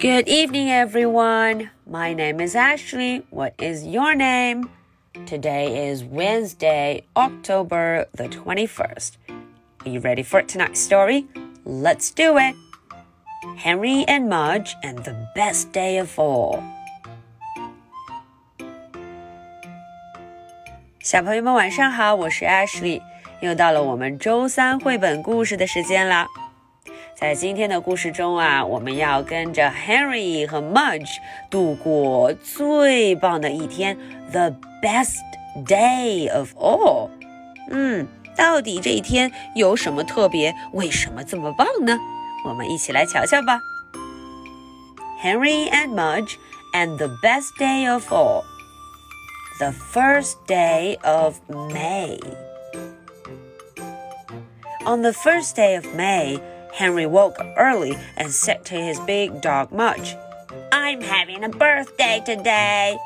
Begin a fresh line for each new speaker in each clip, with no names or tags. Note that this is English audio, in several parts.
Good evening, everyone. My name is Ashley. What is your name? Today is Wednesday, October the 21st. Are you ready for tonight's story? Let's do it. Henry and Mudge and the best day of all. 小朋友们晚上好，我是 Ashley，又到了我们周三绘本故事的时间了。 在今天的故事中啊，我们要跟着 Henry 和 Mudge 度过最棒的一天，the best day of all。嗯，到底这一天有什么特别？为什么这么棒呢？我们一起来瞧瞧吧。Henry and Mudge and the best day of all. The first day of May. On the first day of May, Henry woke early and said to his big dog Mudge, I'm having a birthday today.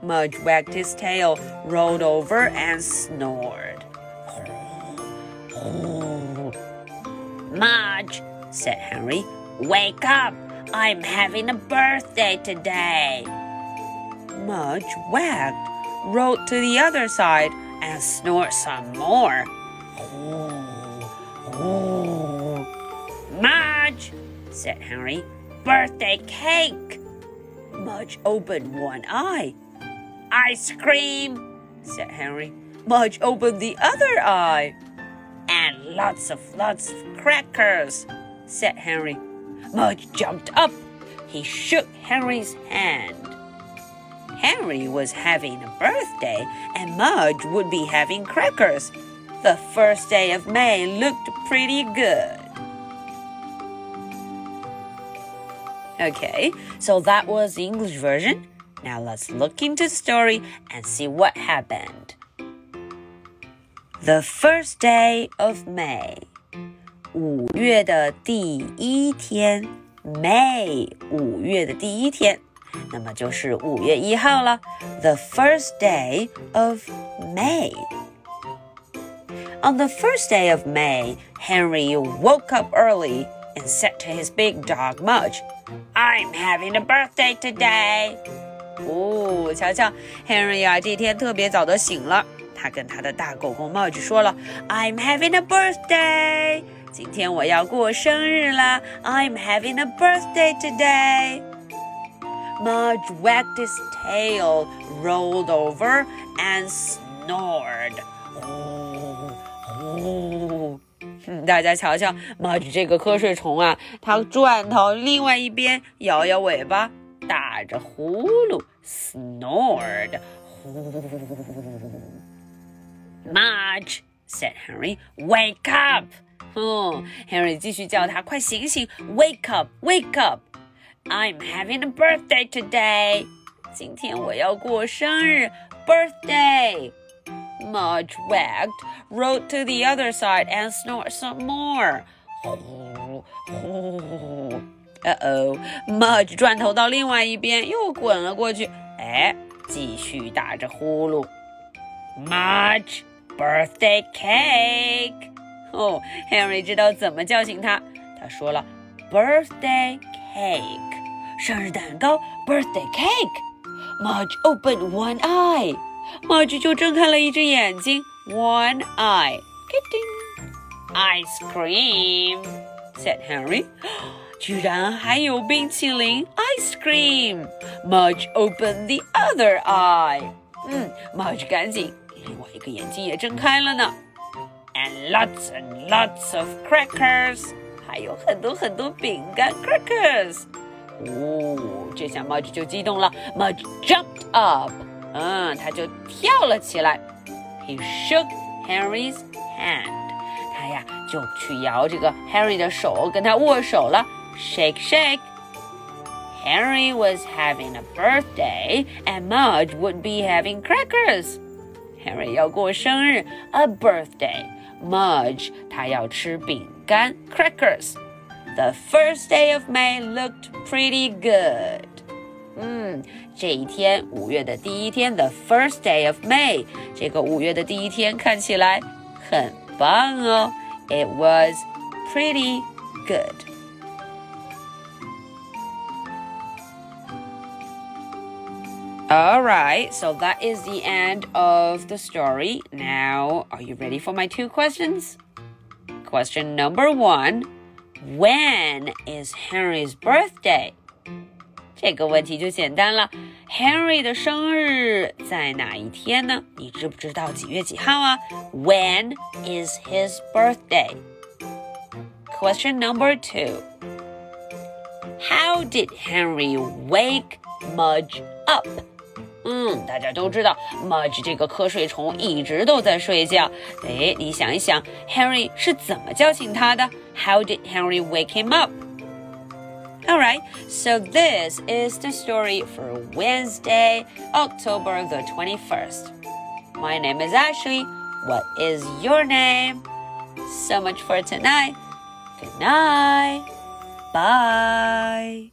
Mudge wagged his tail, rolled over, and snored. Mudge, said Henry, wake up. I'm having a birthday today. Mudge wagged, rolled to the other side, and snored some more. Mudge, said Henry, birthday cake. Mudge opened one eye. Ice cream, said Henry. Mudge opened the other eye. And lots of lots of crackers, said Henry. Mudge jumped up. He shook Henry's hand. Henry was having a birthday, and Mudge would be having crackers. The first day of May looked pretty good. Okay, so that was the English version. Now let's look into the story and see what happened. The first day of May. 五月的第一天，May 五月的第一天，那么就是五月一号了。The first day of May. On the first day of May, Henry woke up early and said to his big dog Mudge, I'm having a birthday today. 哦，瞧瞧，Henry 啊，这天特别早的醒了。他跟他的大狗狗 Mudge 说了，I'm having a birthday。今天我要过生日啦！I'm having a birthday today. Mudge wagged his tail, rolled over, and snored. 大家瞧瞧，Mudge 这个瞌睡虫啊，它转头另外一边，摇摇尾巴，打着呼噜，snored。Mudge said Henry, "Wake up!" 嗯，Henry 继续叫他，快醒醒，Wake up, wake up! I'm having a birthday today. 今天我要过生日，birthday. Mudge wagged, rode to the other side, and snored some more. Uh oh, Mudge 转头到另外一边，又滚了过去。哎，继续打着呼噜。Mudge, birthday cake. 哦，Henry 知道怎么叫醒他。他说了，birthday cake，生日蛋糕，birthday cake。Mudge opened one eye。 Mudge 就睁开了一只眼睛，one eye。Ice cream, said Henry. 居然还有冰淇淋，ice cream。Mudge opened the other eye。嗯，Mudge 赶紧另外一个眼睛也睁开了呢。And lots and lots of crackers，还有很多很多饼干 crackers。哦，这下 Mudge 就激动了，Mudge jumped up。 嗯，他就跳了起来。He shook Henry's hand。他呀就去摇这个 Henry 的手，跟他握手了。Shake, shake. Henry was having a birthday, and Mudge would be having crackers. Henry 要过生日，a birthday. Mudge 他要吃饼干 crackers. The first day of May looked pretty good. 嗯，这一天，五月的第一天，the first day of May，这个五月的第一天看起来很棒哦。It was pretty good. All right, so that is the end of the story. Now, are you ready for my two questions? Question number one When is Henry's birthday? 这个问题就简单了，Henry 的生日在哪一天呢？你知不知道几月几号啊？When is his birthday? Question number two. How did Henry wake Mudge up? 嗯，大家都知道，Mudge 这个瞌睡虫一直都在睡觉。哎，你想一想，Henry 是怎么叫醒他的？How did Henry wake him up? Alright, so this is the story for Wednesday, October the 21st. My name is Ashley. What is your name? So much for tonight. Good night. Bye.